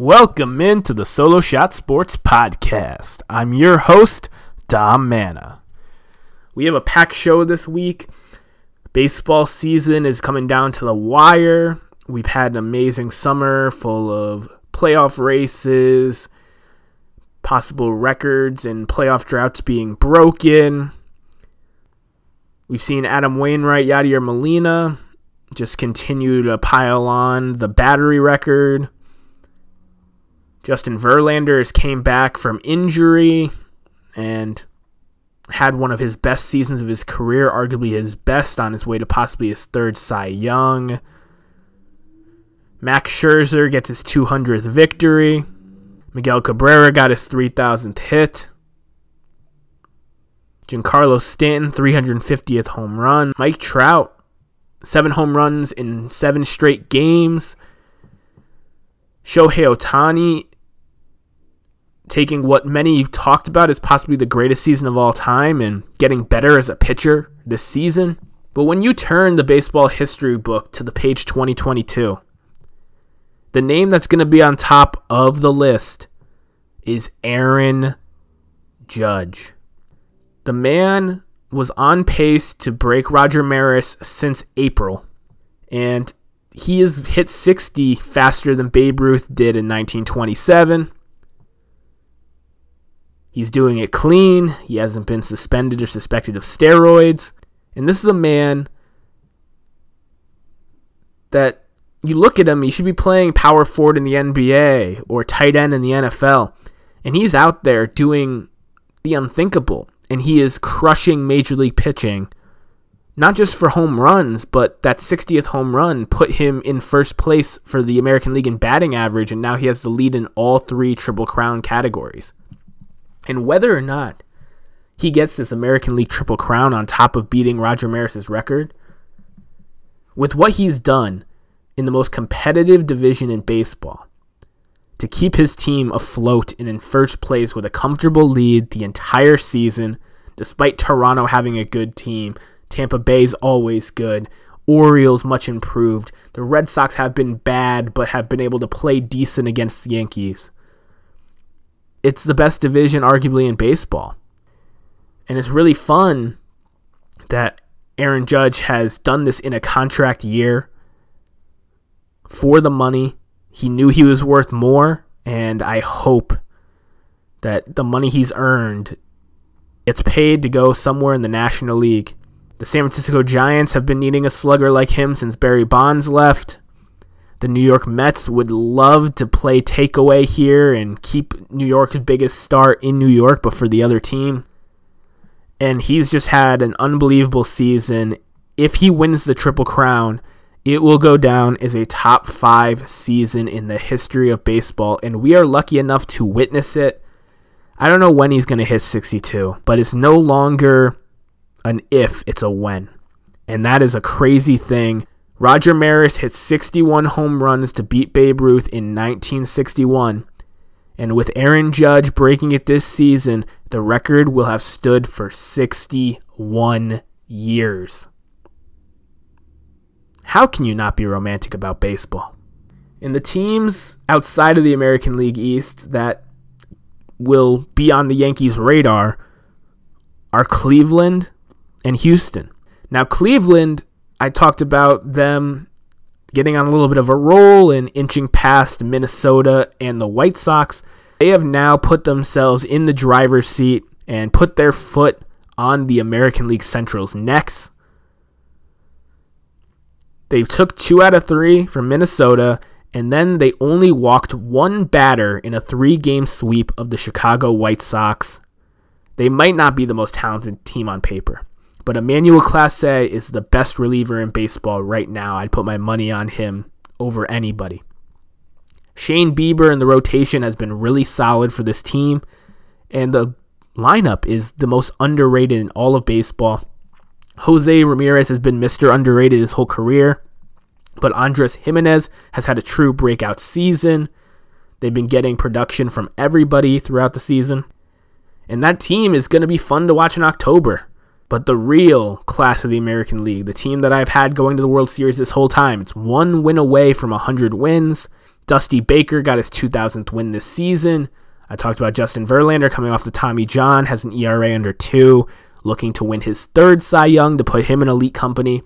Welcome into the Solo Shot Sports Podcast. I'm your host, Dom Mana. We have a packed show this week. Baseball season is coming down to the wire. We've had an amazing summer full of playoff races, possible records, and playoff droughts being broken. We've seen Adam Wainwright, Yadier Molina just continue to pile on the battery record. Justin Verlander came back from injury and had one of his best seasons of his career, arguably his best on his way to possibly his third Cy Young. Max Scherzer gets his 200th victory. Miguel Cabrera got his 3,000th hit. Giancarlo Stanton, 350th home run. Mike Trout, seven home runs in seven straight games. Shohei Ohtani taking what many talked about as possibly the greatest season of all time and getting better as a pitcher this season. But when you turn the baseball history book to the page 2022, the name that's going to be on top of the list is Aaron Judge. The man was on pace to break Roger Maris since April, and he has hit 60 faster than Babe Ruth did in 1927. He's doing it clean. He hasn't been suspended or suspected of steroids. And this is a man that you look at him, he should be playing power forward in the NBA or tight end in the NFL. And he's out there doing the unthinkable. And he is crushing major league pitching. Not just for home runs, but that 60th home run put him in first place for the American League in batting average. And now he has the lead in all three Triple Crown categories. And whether or not he gets this American League Triple Crown on top of beating Roger Maris's record, with what he's done in the most competitive division in baseball, to keep his team afloat and in first place with a comfortable lead the entire season, despite Toronto having a good team. Tampa Bay's always good. Orioles much improved. The Red Sox have been bad, but have been able to play decent against the Yankees it's the best division arguably in baseball. And it's really fun that Aaron Judge has done this in a contract year for the money. He knew he was worth more, and I hope that the money he's earned it's paid to go somewhere in the National League. The San Francisco Giants have been needing a slugger like him since Barry Bonds left. The New York Mets would love to play takeaway here and keep New York's biggest star in New York, but for the other team. And he's just had an unbelievable season. If he wins the Triple Crown, it will go down as a top five season in the history of baseball, and we are lucky enough to witness it. I don't know when he's going to hit 62, but it's no longer an if, it's a when. And that is a crazy thing Roger Maris hit 61 home runs to beat Babe Ruth in 1961. And with Aaron Judge breaking it this season, the record will have stood for 61 years. How can you not be romantic about baseball? And the teams outside of the American League East that will be on the Yankees' radar are Cleveland and Houston. Now, Cleveland I talked about them getting on a little bit of a roll and inching past Minnesota and the White Sox. They have now put themselves in the driver's seat and put their foot on the American League Central's necks. They took two out of three from Minnesota, and then they only walked one batter in a three game sweep of the Chicago White Sox. They might not be the most talented team on paper, but Emmanuel Clase is the best reliever in baseball right now. I'd put my money on him over anybody. Shane Bieber in the rotation has been really solid for this team, and the lineup is the most underrated in all of baseball. Jose Ramirez has been Mr. Underrated his whole career, but Andres Gimenez has had a true breakout season. They've been getting production from everybody throughout the season. And that team is going to be fun to watch in October. But the real class of the American League, the team that I've had going to the World Series this whole time, it's one win away from 100 wins. Dusty Baker got his 2000th win this season. I talked about Justin Verlander coming off the Tommy John, has an ERA under two, looking to win his third Cy Young to put him in elite company.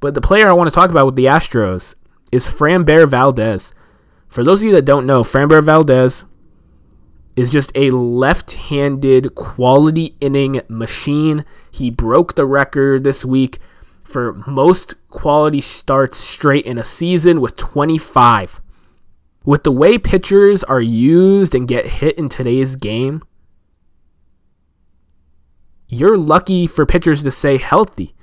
But the player I want to talk about with the Astros is Framber Valdez. For those of you that don't know, Framber Valdez is just a left handed quality inning machine. He broke the record this week for most quality starts straight in a season with 25. With the way pitchers are used and get hit in today's game, you're lucky for pitchers to stay healthy,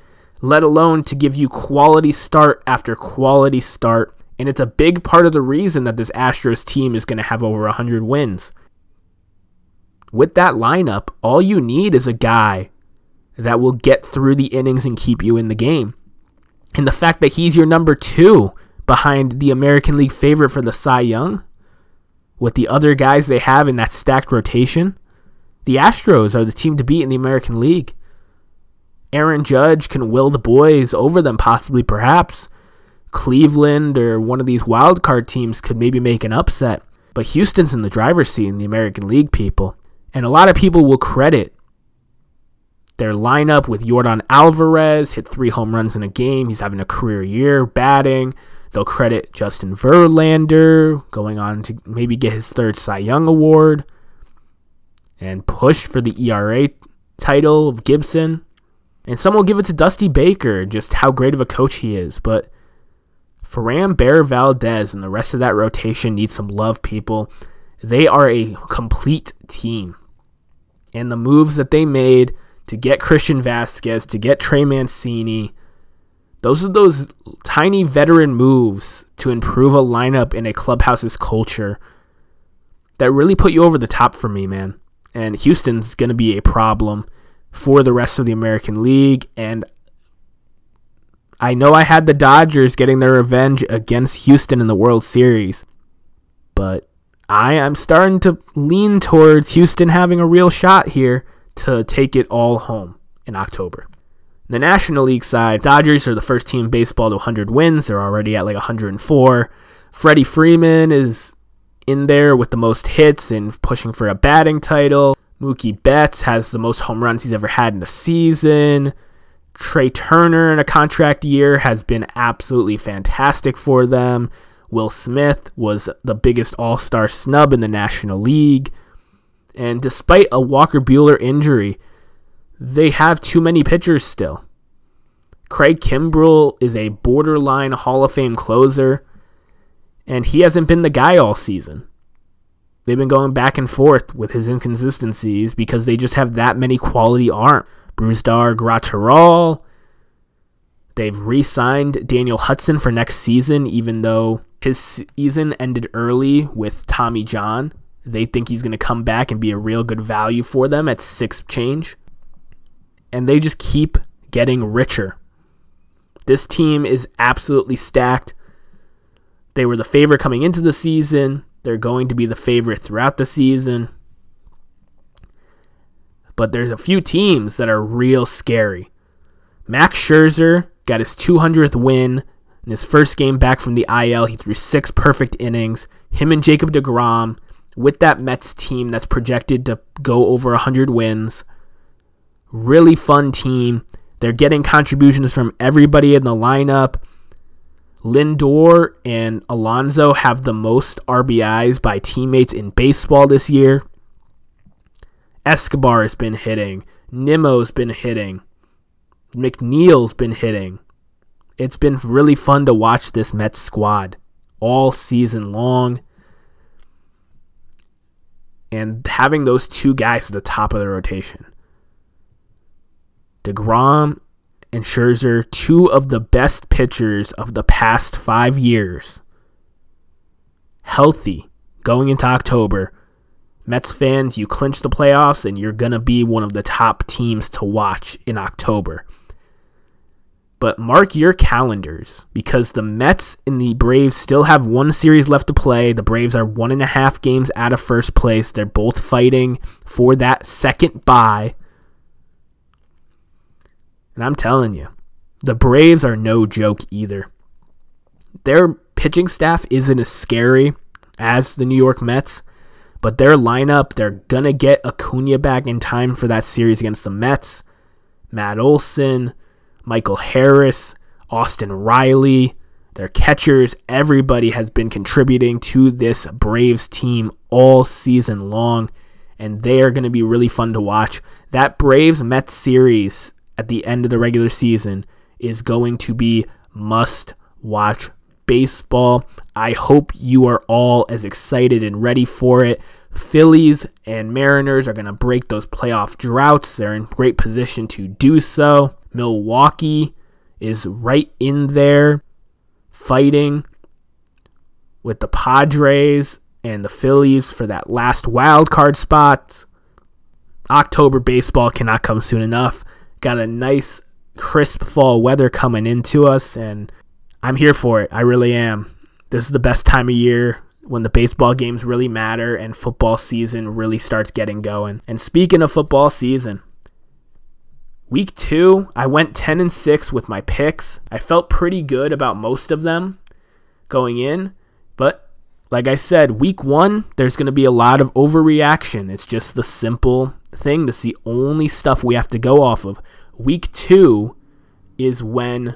let alone to give you quality start after quality start. And it's a big part of the reason that this Astros team is going to have over 100 wins. With that lineup, all you need is a guy that will get through the innings and keep you in the game. And the fact that he's your number two behind the American League favorite for the Cy Young, with the other guys they have in that stacked rotation, the Astros are the team to beat in the American League. Aaron Judge can will the boys over them, possibly, perhaps. Cleveland or one of these wild card teams could maybe make an upset. But Houston's in the driver's seat in the American League, people. And a lot of people will credit their lineup with Yordan Alvarez, hit three home runs in a game. He's having a career year batting. They'll credit Justin Verlander going on to maybe get his third Cy Young award and push for the ERA title of Gibson. And some will give it to Dusty Baker, just how great of a coach he is. But Framber Valdez and the rest of that rotation need some love, people. They are a complete team. And the moves that they made to get Christian Vazquez, to get Trey Mancini, those are those tiny veteran moves to improve a lineup in a clubhouse's culture that really put you over the top for me, man. And Houston's going to be a problem for the rest of the American League. And I know I had the Dodgers getting their revenge against Houston in the World Series, but I am starting to lean towards Houston having a real shot here to take it all home in October. The National League side, Dodgers are the first team baseball to 100 wins. They're already at like 104. Freddie Freeman is in there with the most hits and pushing for a batting title. Mookie Betts has the most home runs he's ever had in a season. Trea Turner in a contract year has been absolutely fantastic for them. Will Smith was the biggest all star snub in the National League. And despite a Walker Buehler injury, they have too many pitchers still. Craig Kimbrel is a borderline Hall of Fame closer, and he hasn't been the guy all season. They've been going back and forth with his inconsistencies because they just have that many quality arms. Brusdar Graterol. They've re signed Daniel Hudson for next season, even though his season ended early with Tommy John. They think he's going to come back and be a real good value for them at six change. And they just keep getting richer. This team is absolutely stacked. They were the favorite coming into the season. They're going to be the favorite throughout the season. But there's a few teams that are real scary. Max Scherzer got his 200th win in his first game back from the IL. He threw six perfect innings. Him and Jacob DeGrom with that Mets team that's projected to go over 100 wins. Really fun team. They're getting contributions from everybody in the lineup. Lindor and Alonso have the most RBIs by teammates in baseball this year. Escobar has been hitting. Nimmo's been hitting. McNeil's been hitting. It's been really fun to watch this Mets squad all season long. And having those two guys at the top of the rotation. DeGrom and Scherzer, two of the best pitchers of the past five years, healthy going into October. Mets fans, you clinch the playoffs and you're going to be one of the top teams to watch in October. But mark your calendars because the Mets and the Braves still have one series left to play. The Braves are one and a half games out of first place. They're both fighting for that second bye. And I'm telling you, the Braves are no joke either. They're pitching staff isn't as scary as the New York Mets, but their lineup, they're going to get Acuna back in time for that series against the Mets. Matt Olson, Michael Harris, Austin Riley, their catchers, everybody has been contributing to this Braves team all season long, and they are going to be really fun to watch. That Braves Mets series at the end of the regular season is going to be must watch baseball. I hope you are all as excited and ready for it. Phillies and Mariners are going to break those playoff droughts. They're in great position to do so. Milwaukee is right in there fighting with the Padres and the Phillies for that last wild card spot. October baseball cannot come soon enough. Got a nice crisp fall weather coming into us and I'm here for it. I really am. This is the best time of year when the baseball games really matter and football season really starts getting going. And speaking of football season, week 2, I went 10 and 6 with my picks. I felt pretty good about most of them going in, but like I said, week 1, there's going to be a lot of overreaction. It's just the simple thing. That's the only stuff we have to go off of. Week 2 is when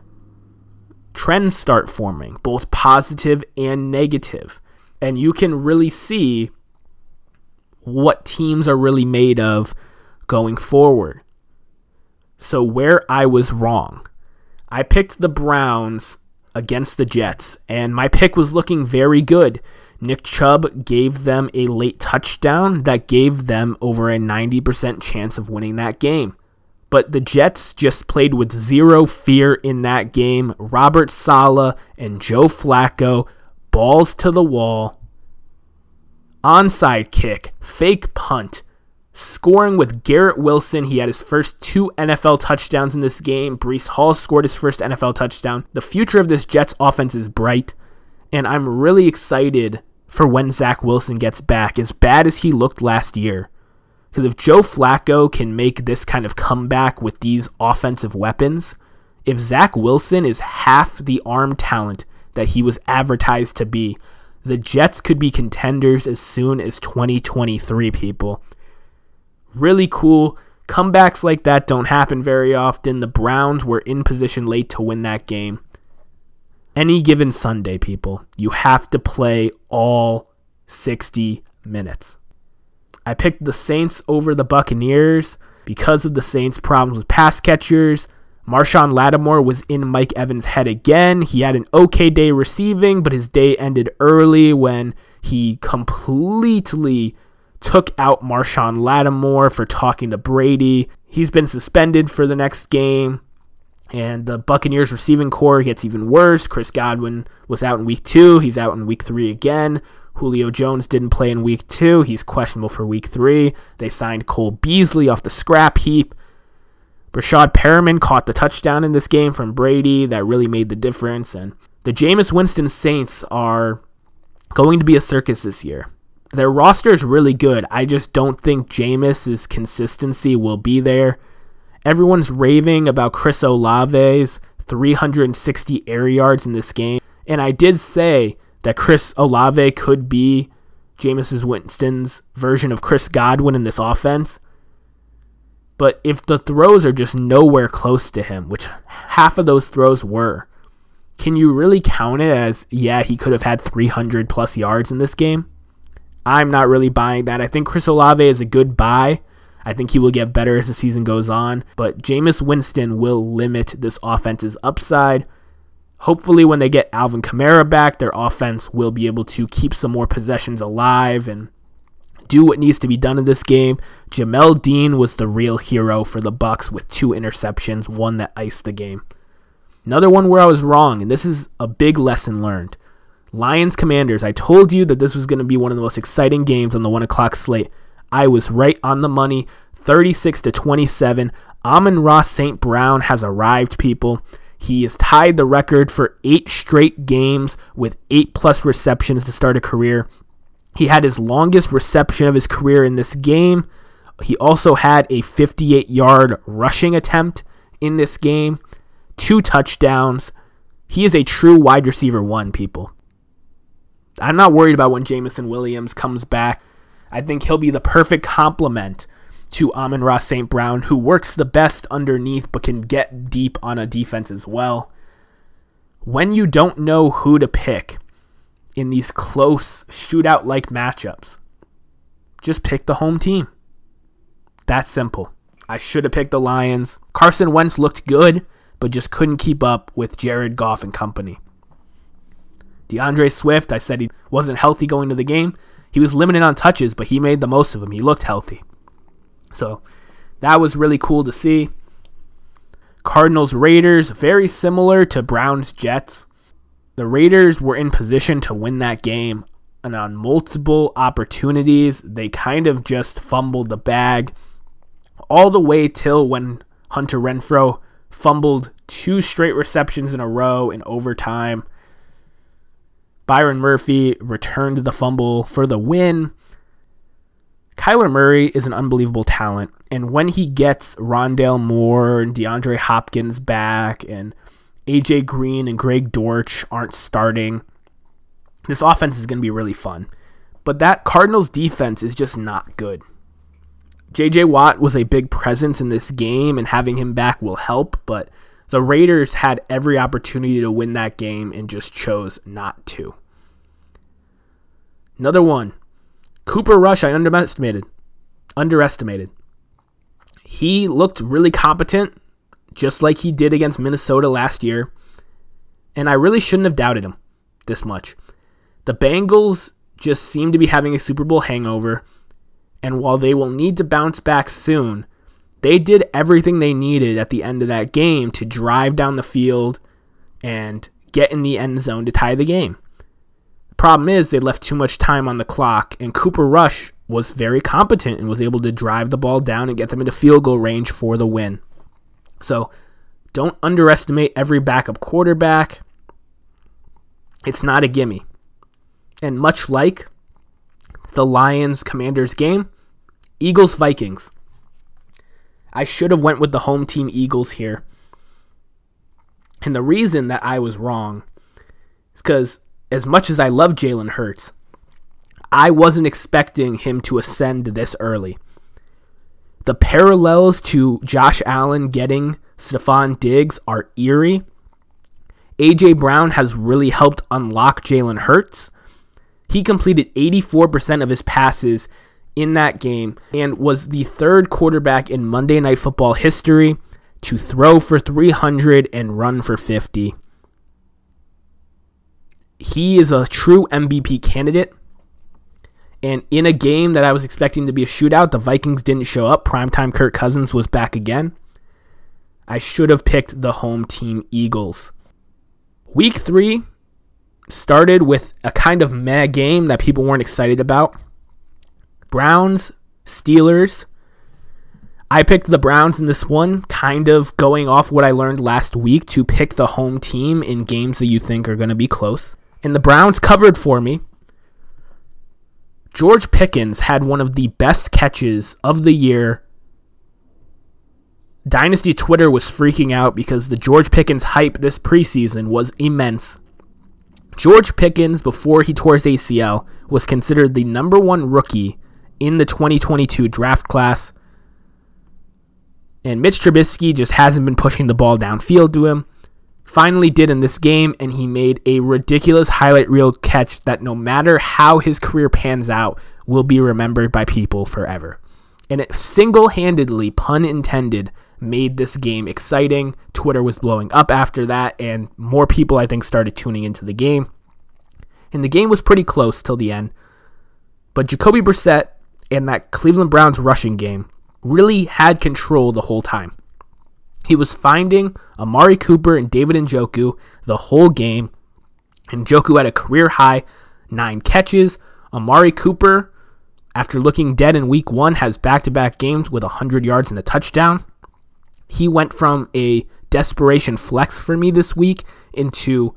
trends start forming, both positive and negative. And you can really see what teams are really made of going forward. So, where I was wrong, I picked the Browns against the Jets, and my pick was looking very good. Nick Chubb gave them a late touchdown that gave them over a 90% chance of winning that game. But the Jets just played with zero fear in that game. Robert Saleh and Joe Flacco, balls to the wall. Onside kick, fake punt, scoring with Garrett Wilson. He had his first two NFL touchdowns in this game. Breece Hall scored his first NFL touchdown. The future of this Jets offense is bright, and I'm really excited for when Zach Wilson gets back. As bad as he looked last year, because if Joe Flacco can make this kind of comeback with these offensive weapons, if Zach Wilson is half the arm talent that he was advertised to be, the Jets could be contenders as soon as 2023, people. Really cool. Comebacks like that don't happen very often. The Browns were in position late to win that game. Any given Sunday, people, you have to play all 60 minutes. I picked the Saints over the Buccaneers because of the Saints' problems with pass catchers. Marshon Lattimore was in Mike Evans' head again. He had an okay day receiving, but his day ended early when he completely took out Marshon Lattimore for talking to Brady. He's been suspended for the next game. And the Buccaneers receiving corps gets even worse. Chris Godwin was out in week two. He's out in week three again. Julio Jones didn't play in week two. He's questionable for week three. They signed Cole Beasley off the scrap heap. Breshad Perriman caught the touchdown in this game from Brady that really made the difference. And the Jameis Winston Saints are going to be a circus this year. Their roster is really good. I just don't think Jameis's consistency will be there. Everyone's raving about Chris Olave's 360 air yards in this game. And I did say that Chris Olave could be Jameis Winston's version of Chris Godwin in this offense. But if the throws are just nowhere close to him, which half of those throws were, can you really count it as, yeah, he could have had 300 plus yards in this game? I'm not really buying that. I think Chris Olave is a good buy. I think he will get better as the season goes on, but Jameis Winston will limit this offense's upside. Hopefully, when they get Alvin Kamara back, their offense will be able to keep some more possessions alive and do what needs to be done in this game. Jamel Dean was the real hero for the Bucs with two interceptions, one that iced the game. Another one where I was wrong, and this is a big lesson learned. Lions Commanders. I told you that this was going to be one of the most exciting games on the one o'clock slate. I was right on the money, 36 to 27. Amon-Ra St. Brown has arrived, people. He has tied the record for eight straight games with eight plus receptions to start a career. He had his longest reception of his career in this game. He also had a 58 yard rushing attempt in this game, two touchdowns. He is a true wide receiver one, people. I'm not worried about when Jameson Williams comes back. I think he'll be the perfect complement to Amon-Ra St. Brown, who works the best underneath but can get deep on a defense as well. When you don't know who to pick in these close shootout like matchups, just pick the home team. That's simple. I should have picked the Lions. Carson Wentz looked good, but just couldn't keep up with Jared Goff and company. D'Andre Swift, I said he wasn't healthy going to the game. He was limited on touches, but he made the most of them. He looked healthy. So that was really cool to see. Cardinals Raiders, very similar to Browns Jets. The Raiders were in position to win that game, and on multiple opportunities, they kind of just fumbled the bag all the way till when Hunter Renfrow fumbled two straight receptions in a row in overtime. Byron Murphy returned the fumble for the win. Kyler Murray is an unbelievable talent. And when he gets Rondale Moore and DeAndre Hopkins back and AJ Green and Greg Dortch aren't starting, this offense is going to be really fun. But that Cardinals defense is just not good. JJ Watt was a big presence in this game, and having him back will help, but the Raiders had every opportunity to win that game and just chose not to. Another one Cooper Rush, I underestimated. Underestimated. He looked really competent, just like he did against Minnesota last year. And I really shouldn't have doubted him this much. The Bengals just seem to be having a Super Bowl hangover. And while they will need to bounce back soon, they did everything they needed at the end of that game to drive down the field and get in the end zone to tie the game. Problem is, they left too much time on the clock, and Cooper Rush was very competent and was able to drive the ball down and get them into field goal range for the win. So don't underestimate every backup quarterback. It's not a gimme. And much like the Lions Commanders game, Eagles Vikings. I should have went with the home team Eagles here. And the reason that I was wrong is because as much as I love Jalen Hurts, I wasn't expecting him to ascend this early. The parallels to Josh Allen getting Stefon Diggs are eerie. AJ Brown has really helped unlock Jalen Hurts. He completed 84% of his passes in that game and was the third quarterback in Monday Night Football history to throw for 300 and run for 50 he is a true MVP candidate. And in a game that I was expecting to be a shootout, the Vikings didn't show up. Primetime Kirk Cousins was back again. I should have picked the home team Eagles. Week three started with a kind of meh game that people weren't excited about. Browns, Steelers. I picked the Browns in this one, kind of going off what I learned last week to pick the home team in games that you think are going to be close and the Browns covered for me. George Pickens had one of the best catches of the year. Dynasty Twitter was freaking out because the George Pickens hype this preseason was immense. George Pickens, before he tore his ACL, was considered the number one rookie in the 2022 draft class. And Mitch Trubisky just hasn't been pushing the ball downfield to him finally did in this game, and he made a ridiculous highlight reel catch that no matter how his career pans out, will be remembered by people forever. And it single handedly, pun intended, made this game exciting. Twitter was blowing up after that, and more people, I think, started tuning into the game. And the game was pretty close till the end. But Jacoby Brissett and that Cleveland Browns rushing game really had control the whole time. He was finding Amari Cooper and David Njoku the whole game. Njoku had a career high nine catches. Amari Cooper, after looking dead in week one, has back to back games with 100 yards and a touchdown. He went from a desperation flex for me this week into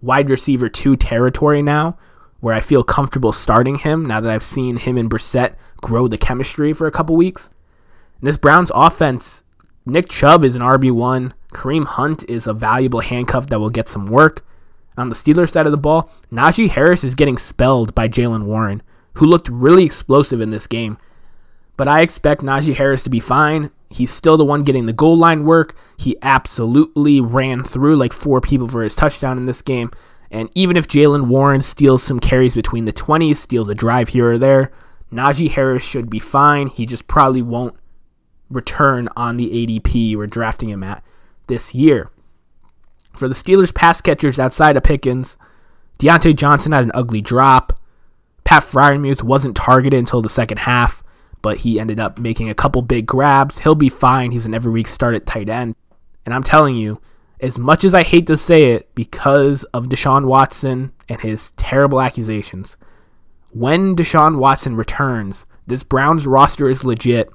wide receiver two territory now, where I feel comfortable starting him now that I've seen him and Brissett grow the chemistry for a couple weeks. This Browns offense Nick Chubb is an RB1. Kareem Hunt is a valuable handcuff that will get some work. On the Steelers side of the ball, Najee Harris is getting spelled by Jaylen Warren, who looked really explosive in this game. But I expect Najee Harris to be fine. He's still the one getting the goal line work. He absolutely ran through like four people for his touchdown in this game. And even if Jaylen Warren steals some carries between the 20s, steals a drive here or there, Najee Harris should be fine. He just probably won't return on the ADP we're drafting him at this year. For the Steelers pass catchers outside of Pickens, Diontae Johnson had an ugly drop. Pat Freiermuth wasn't targeted until the second half, but he ended up making a couple big grabs. He'll be fine. He's an every week start at tight end. And I'm telling you, as much as I hate to say it because of Deshaun Watson and his terrible accusations, when Deshaun Watson returns, this Browns roster is legit.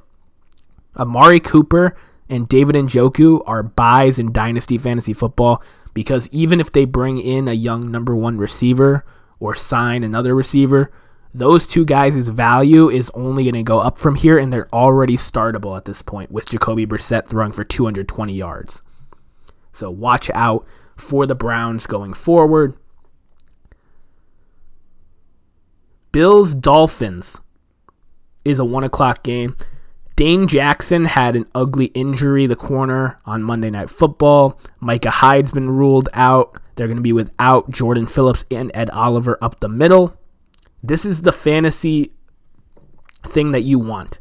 Amari Cooper and David Njoku are buys in Dynasty Fantasy Football because even if they bring in a young number one receiver or sign another receiver, those two guys' value is only going to go up from here, and they're already startable at this point with Jacoby Brissett throwing for 220 yards. So watch out for the Browns going forward. Bills Dolphins is a one o'clock game. Dane Jackson had an ugly injury, the corner, on Monday Night Football. Micah Hyde's been ruled out. They're going to be without Jordan Phillips and Ed Oliver up the middle. This is the fantasy thing that you want.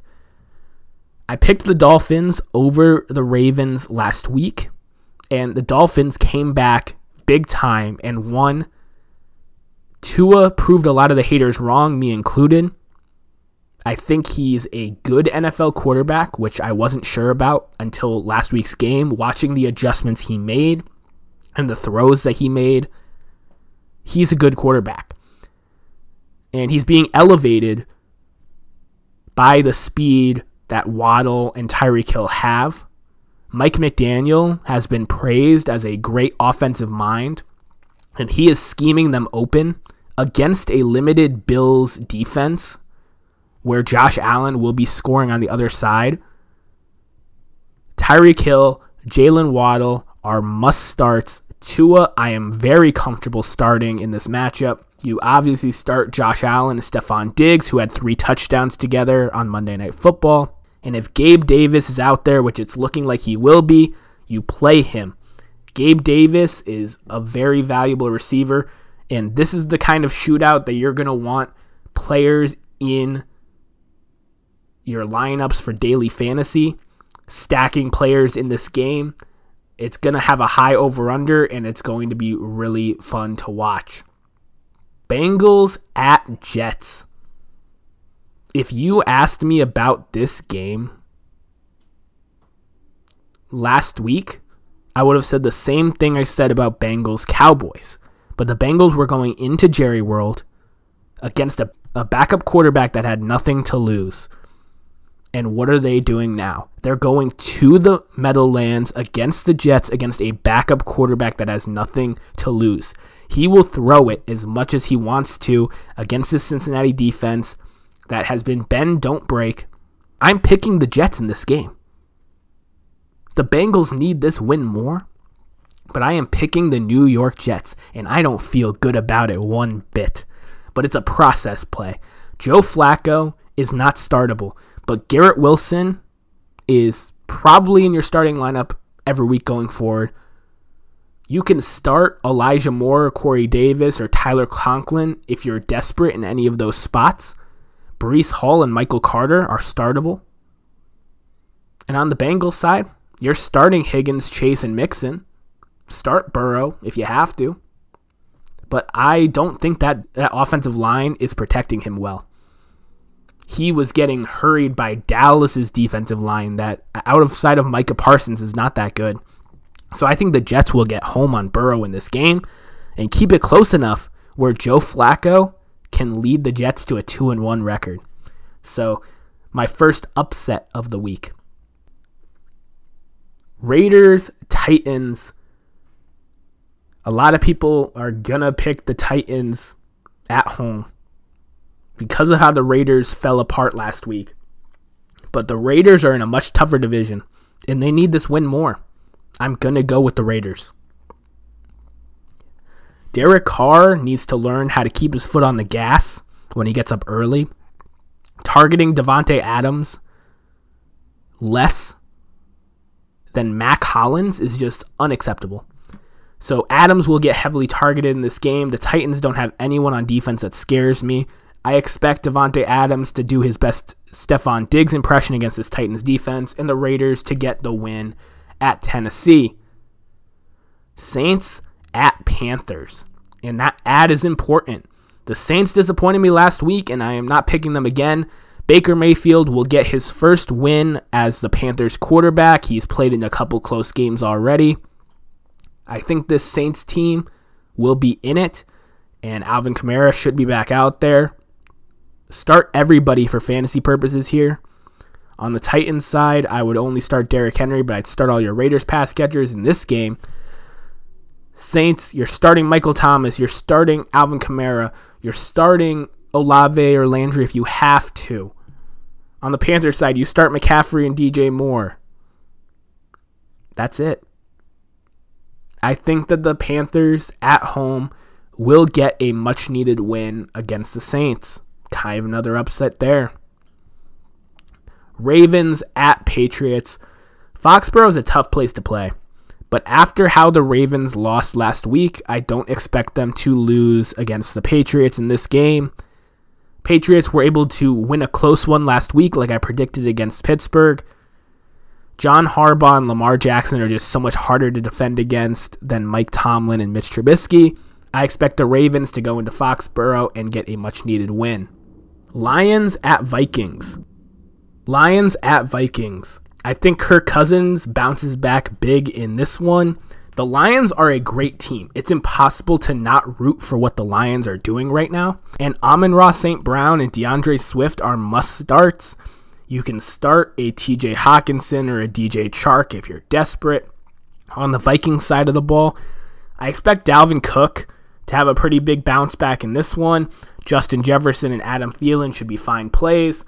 I picked the Dolphins over the Ravens last week, and the Dolphins came back big time and won. Tua proved a lot of the haters wrong, me included. I think he's a good NFL quarterback, which I wasn't sure about until last week's game, watching the adjustments he made and the throws that he made. He's a good quarterback. And he's being elevated by the speed that Waddle and Tyreek Hill have. Mike McDaniel has been praised as a great offensive mind, and he is scheming them open against a limited Bills defense where Josh Allen will be scoring on the other side. Tyreek Hill, Jaylen Waddle are must starts. Tua, I am very comfortable starting in this matchup. You obviously start Josh Allen and Stefon Diggs, who had three touchdowns together on Monday Night Football. And if Gabe Davis is out there, which it's looking like he will be, you play him. Gabe Davis is a very valuable receiver, and this is the kind of shootout that you're going to want players in your lineups for daily fantasy, stacking players in this game. It's going to have a high over under and it's going to be really fun to watch. Bengals at Jets. If you asked me about this game last week, I would have said the same thing I said about Bengals Cowboys. But the Bengals were going into Jerry World against a, a backup quarterback that had nothing to lose. And what are they doing now? They're going to the Meadowlands against the Jets against a backup quarterback that has nothing to lose. He will throw it as much as he wants to against the Cincinnati defense that has been bend, don't break. I'm picking the Jets in this game. The Bengals need this win more, but I am picking the New York Jets, and I don't feel good about it one bit. But it's a process play. Joe Flacco is not startable. But Garrett Wilson is probably in your starting lineup every week going forward. You can start Elijah Moore, Corey Davis, or Tyler Conklin if you're desperate in any of those spots. Breece Hall and Michael Carter are startable. And on the Bengals side, you're starting Higgins, Chase, and Mixon. Start Burrow if you have to. But I don't think that that offensive line is protecting him well he was getting hurried by Dallas's defensive line that out of sight of Micah Parsons is not that good. So I think the Jets will get home on Burrow in this game and keep it close enough where Joe Flacco can lead the Jets to a 2 and 1 record. So my first upset of the week. Raiders Titans. A lot of people are going to pick the Titans at home because of how the Raiders fell apart last week. But the Raiders are in a much tougher division, and they need this win more. I'm going to go with the Raiders. Derek Carr needs to learn how to keep his foot on the gas when he gets up early. Targeting Davante Adams less than Mack Hollins is just unacceptable. So Adams will get heavily targeted in this game. The Titans don't have anyone on defense that scares me. I expect Davante Adams to do his best Stefon Diggs impression against this Titans defense and the Raiders to get the win at Tennessee. Saints at Panthers. And that ad is important. The Saints disappointed me last week, and I am not picking them again. Baker Mayfield will get his first win as the Panthers quarterback. He's played in a couple close games already. I think this Saints team will be in it, and Alvin Kamara should be back out there. Start everybody for fantasy purposes here. On the Titans side, I would only start Derrick Henry, but I'd start all your Raiders pass catchers in this game. Saints, you're starting Michael Thomas, you're starting Alvin Kamara, you're starting Olave or Landry if you have to. On the Panthers side, you start McCaffrey and DJ Moore. That's it. I think that the Panthers at home will get a much needed win against the Saints. Kind of another upset there. Ravens at Patriots. Foxborough is a tough place to play. But after how the Ravens lost last week, I don't expect them to lose against the Patriots in this game. Patriots were able to win a close one last week, like I predicted against Pittsburgh. John Harbaugh and Lamar Jackson are just so much harder to defend against than Mike Tomlin and Mitch Trubisky. I expect the Ravens to go into Foxborough and get a much needed win. Lions at Vikings. Lions at Vikings. I think Kirk Cousins bounces back big in this one. The Lions are a great team. It's impossible to not root for what the Lions are doing right now. And Amon-Ra St. Brown and D'Andre Swift are must starts. You can start a TJ Hockenson or a DJ Chark if you're desperate. On the Viking side of the ball, I expect Dalvin Cook to have a pretty big bounce back in this one. Justin Jefferson and Adam Thielen should be fine plays.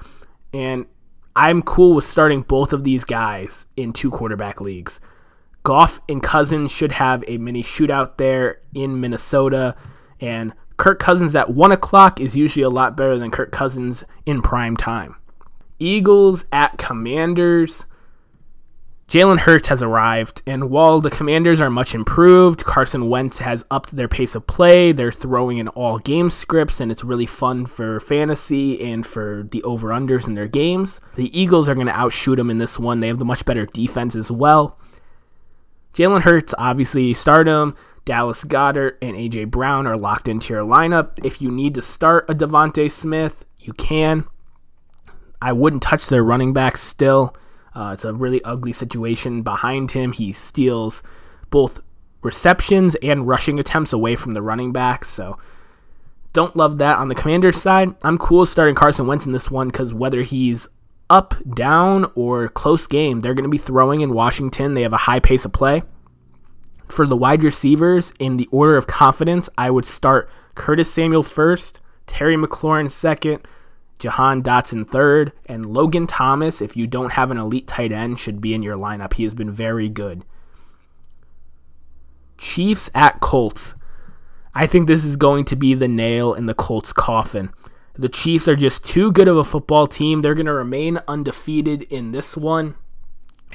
And I'm cool with starting both of these guys in two quarterback leagues. Goff and Cousins should have a mini shootout there in Minnesota. And Kirk Cousins at 1 o'clock is usually a lot better than Kirk Cousins in prime time. Eagles at Commanders. Jalen Hurts has arrived, and while the Commanders are much improved, Carson Wentz has upped their pace of play. They're throwing in all game scripts, and it's really fun for fantasy and for the over unders in their games. The Eagles are going to outshoot them in this one. They have the much better defense as well. Jalen Hurts, obviously, start him. Dallas Goedert and A.J. Brown are locked into your lineup. If you need to start a DeVonta Smith, you can. I wouldn't touch their running back still. Uh, it's a really ugly situation behind him. He steals both receptions and rushing attempts away from the running backs. So don't love that on the Commanders side. I'm cool starting Carson Wentz in this one because whether he's up, down, or close game, they're going to be throwing in Washington. They have a high pace of play. For the wide receivers, in the order of confidence, I would start Curtis Samuel first, Terry McLaurin second, Jahan Dotson third, and Logan Thomas, if you don't have an elite tight end, should be in your lineup. He has been very good. Chiefs at Colts. I think this is going to be the nail in the Colts' coffin. The Chiefs are just too good of a football team. They're going to remain undefeated in this one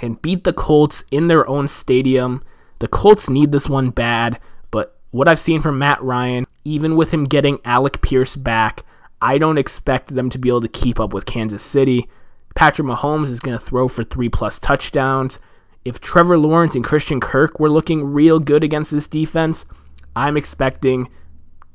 and beat the Colts in their own stadium. The Colts need this one bad, but what I've seen from Matt Ryan, even with him getting Alec Pierce back, I don't expect them to be able to keep up with Kansas City. Patrick Mahomes is going to throw for three plus touchdowns. If Trevor Lawrence and Christian Kirk were looking real good against this defense, I'm expecting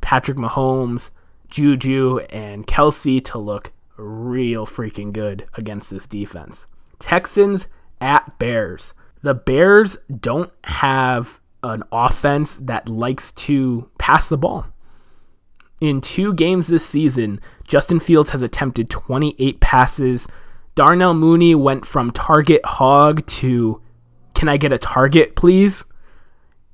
Patrick Mahomes, Juju, and Kelce to look real freaking good against this defense. Texans at Bears. The Bears don't have an offense that likes to pass the ball. In two games this season, Justin Fields has attempted 28 passes. Darnell Mooney went from target hog to can I get a target, please?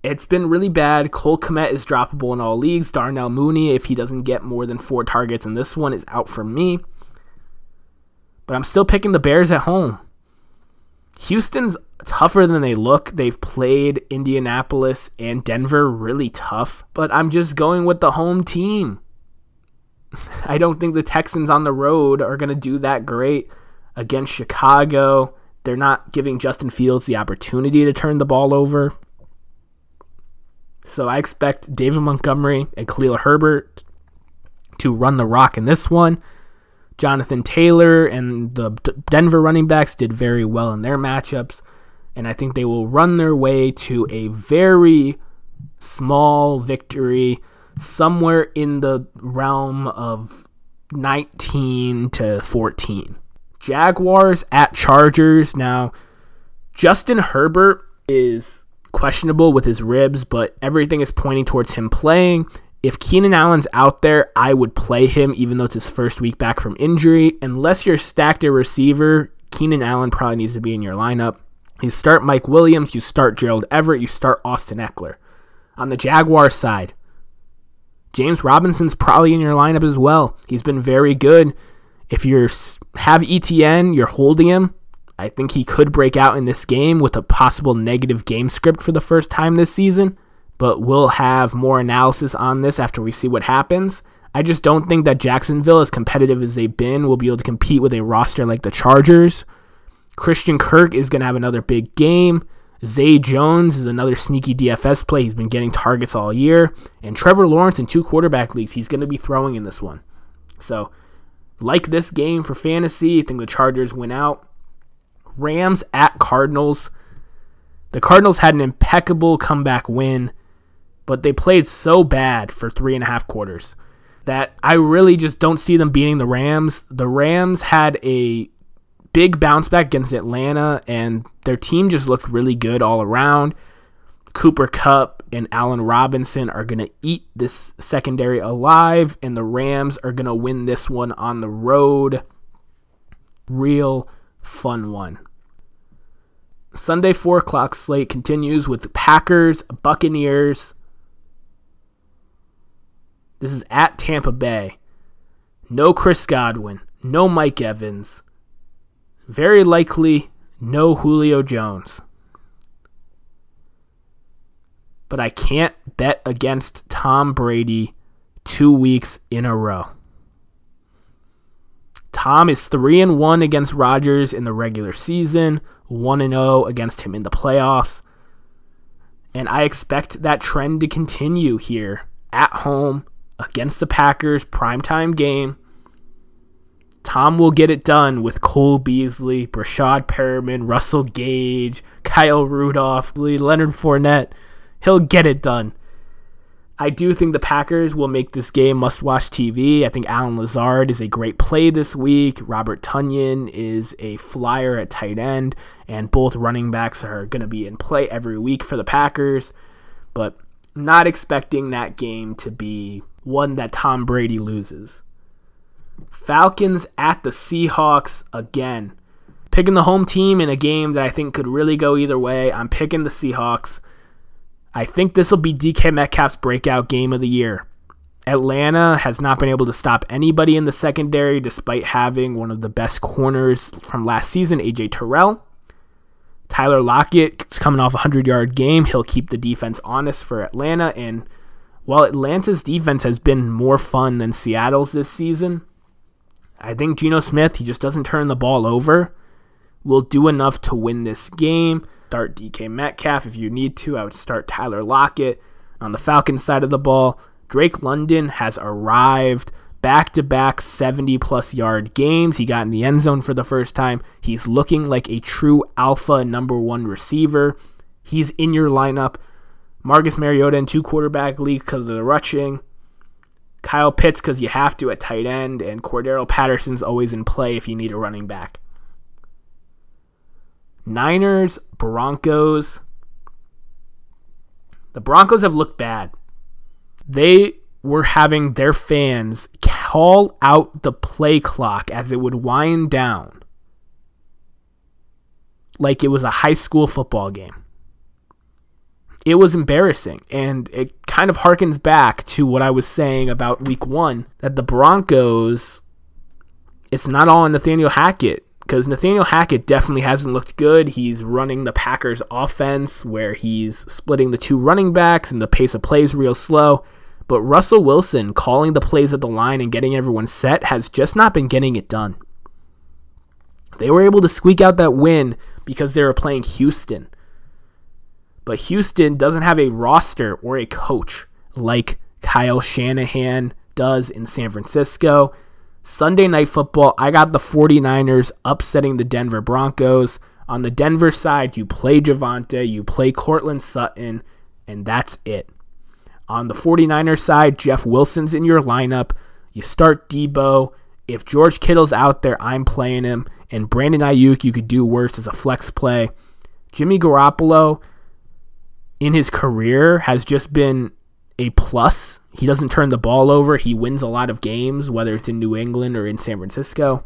It's been really bad. Cole Kmet is droppable in all leagues. Darnell Mooney, if he doesn't get more than four targets in this one, is out for me. But I'm still picking the Bears at home. Houston's tougher than they look. They've played Indianapolis and Denver really tough, but I'm just going with the home team. I don't think the Texans on the road are going to do that great against Chicago. They're not giving Justin Fields the opportunity to turn the ball over. So I expect David Montgomery and Khalil Herbert to run the rock in this one. Jonathan Taylor and the Denver running backs did very well in their matchups. And I think they will run their way to a very small victory somewhere in the realm of 19 to 14. Jaguars at Chargers. Now, Justin Herbert is questionable with his ribs, but everything is pointing towards him playing. If Keenan Allen's out there, I would play him even though it's his first week back from injury. Unless you're stacked a receiver, Keenan Allen probably needs to be in your lineup. You start Mike Williams, you start Gerald Everett, you start Austin Ekeler. On the Jaguars side, James Robinson's probably in your lineup as well. He's been very good. If you have ETN, you're holding him. I think he could break out in this game with a possible negative game script for the first time this season, but we'll have more analysis on this after we see what happens. I just don't think that Jacksonville, as competitive as they've been, will be able to compete with a roster like the Chargers. Christian Kirk is going to have another big game. Zay Jones is another sneaky DFS play. He's been getting targets all year. And Trevor Lawrence in two quarterback leagues, he's going to be throwing in this one. So, like this game for fantasy, I think the Chargers win out. Rams at Cardinals. The Cardinals had an impeccable comeback win, but they played so bad for three and a half quarters that I really just don't see them beating the Rams. The Rams had a big bounce back against Atlanta, and their team just looked really good all around. Cooper Kupp and Allen Robinson are going to eat this secondary alive, and the Rams are going to win this one on the road. Real fun one. Sunday 4 o'clock slate continues with Packers, Buccaneers. This is at Tampa Bay. No Chris Godwin, no Mike Evans, very likely no Julio Jones. But I can't bet against Tom Brady two weeks in a row. Tom is 3 and 1 against Rodgers in the regular season, 1 and 0 against him in the playoffs. And I expect that trend to continue here at home against the Packers primetime game. Tom will get it done with Cole Beasley, Breshad Perriman, Russell Gage, Kyle Rudolph, Leonard Fournette. He'll get it done. I do think the Packers will make this game must watch TV. I think Allen Lazard is a great play this week. Robert Tonyan is a flyer at tight end, and both running backs are going to be in play every week for the Packers. But not expecting that game to be one that Tom Brady loses. Falcons at the Seahawks again. Picking the home team in a game that I think could really go either way. I'm picking the Seahawks. I think this will be DK Metcalf's breakout game of the year. Atlanta has not been able to stop anybody in the secondary despite having one of the best corners from last season, AJ Terrell. Tyler Lockett's coming off a 100 yard game. He'll keep the defense honest for Atlanta. And while Atlanta's defense has been more fun than Seattle's this season, I think Geno Smith, he just doesn't turn the ball over, will do enough to win this game. Start DK Metcalf if you need to. I would start Tyler Lockett. On the Falcons side of the ball, Drake London has arrived back to back 70 plus yard games. He got in the end zone for the first time. He's looking like a true alpha number one receiver. He's in your lineup. Marcus Mariota in two quarterback league because of the rushing. Kyle Pitts because you have to at tight end, and Cordarrelle Patterson's always in play if you need a running back. Niners, Broncos. The Broncos have looked bad. They were having their fans call out the play clock as it would wind down like it was a high school football game it was embarrassing. And it kind of harkens back to what I was saying about week one that the Broncos, it's not all on Nathaniel Hackett. because Nathaniel Hackett definitely hasn't looked good. He's running the Packers offense where he's splitting the two running backs and the pace of plays real slow. But Russell Wilson calling the plays at the line and getting everyone set has just not been getting it done. They were able to squeak out that win because they were playing Houston. But Houston doesn't have a roster or a coach like Kyle Shanahan does in San Francisco. Sunday night football, I got the 49ers upsetting the Denver Broncos. On the Denver side, you play Javonte, you play Courtland Sutton, and that's it. On the 49ers side, Jeff Wilson's in your lineup. You start Deebo. If George Kittle's out there, I'm playing him. And Brandon Aiyuk, you could do worse as a flex play. Jimmy Garoppolo, in his career, has just been a plus he doesn't turn the ball over. He wins a lot of games, whether it's in New England or in San Francisco.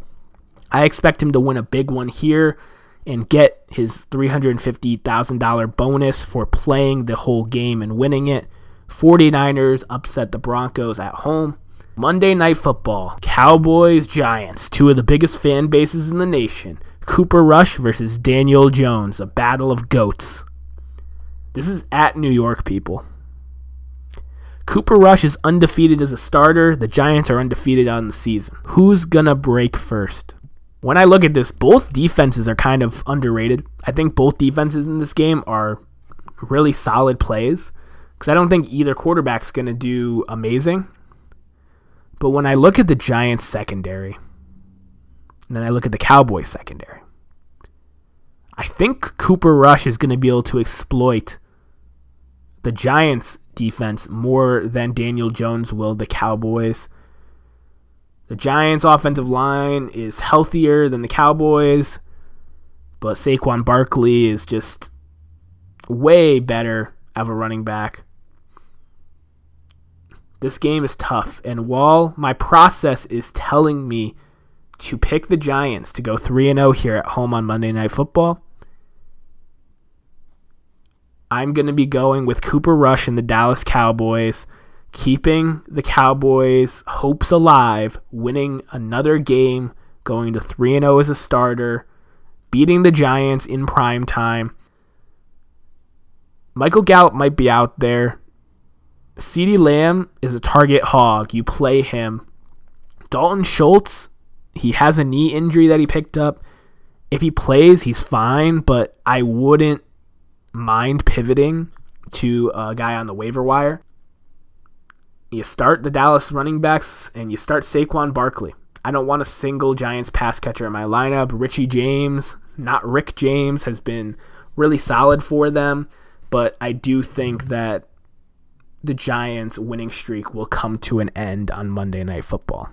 I expect him to win a big one here and get his $350,000 bonus for playing the whole game and winning it. 49ers upset the Broncos at home. Monday Night Football Cowboys Giants, two of the biggest fan bases in the nation. Cooper Rush versus Daniel Jones, a battle of goats. This is at New York, people. Cooper Rush is undefeated as a starter. The Giants are undefeated on the season. Who's going to break first? When I look at this, both defenses are kind of underrated. I think both defenses in this game are really solid plays because I don't think either quarterback's going to do amazing. But when I look at the Giants secondary, and then I look at the Cowboys secondary, I think Cooper Rush is going to be able to exploit the Giants defense more than Daniel Jones will the Cowboys. The Giants' offensive line is healthier than the Cowboys, but Saquon Barkley is just way better of a running back. This game is tough, and while my process is telling me to pick the Giants to go 3 0 here at home on Monday Night Football, I'm going to be going with Cooper Rush and the Dallas Cowboys, keeping the Cowboys' hopes alive, winning another game, going to 3 0 as a starter, beating the Giants in prime time. Michael Gallup might be out there. CeeDee Lamb is a target hog. You play him. Dalton Schultz, he has a knee injury that he picked up. If he plays, he's fine, but I wouldn't mind pivoting to a guy on the waiver wire. You start the Dallas running backs and you start Saquon Barkley. I don't want a single Giants pass catcher in my lineup. Richie James, not Rick James, has been really solid for them, but I do think that the Giants' winning streak will come to an end on Monday Night Football.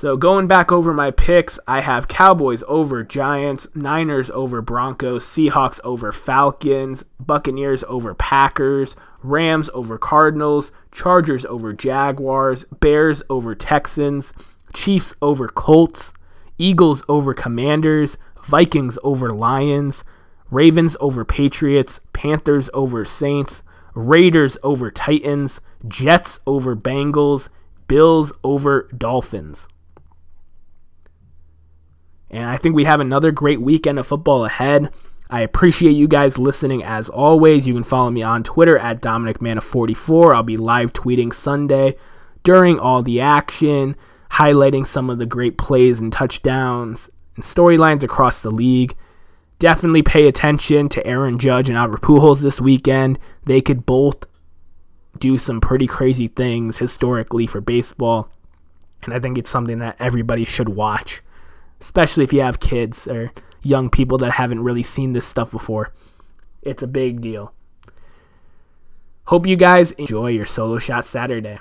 So going back over my picks, I have Cowboys over Giants, Niners over Broncos, Seahawks over Falcons, Buccaneers over Packers, Rams over Cardinals, Chargers over Jaguars, Bears over Texans, Chiefs over Colts, Eagles over Commanders, Vikings over Lions, Ravens over Patriots, Panthers over Saints, Raiders over Titans, Jets over Bengals, Bills over Dolphins. And I think we have another great weekend of football ahead. I appreciate you guys listening as always. You can follow me on Twitter at DominicMana44. I'll be live tweeting Sunday during all the action, highlighting some of the great plays and touchdowns and storylines across the league. Definitely pay attention to Aaron Judge and Albert Pujols this weekend. They could both do some pretty crazy things historically for baseball. And I think it's something that everybody should watch especially if you have kids or young people that haven't really seen this stuff before. It's a big deal. Hope you guys enjoy your solo shot Saturday.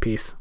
Peace.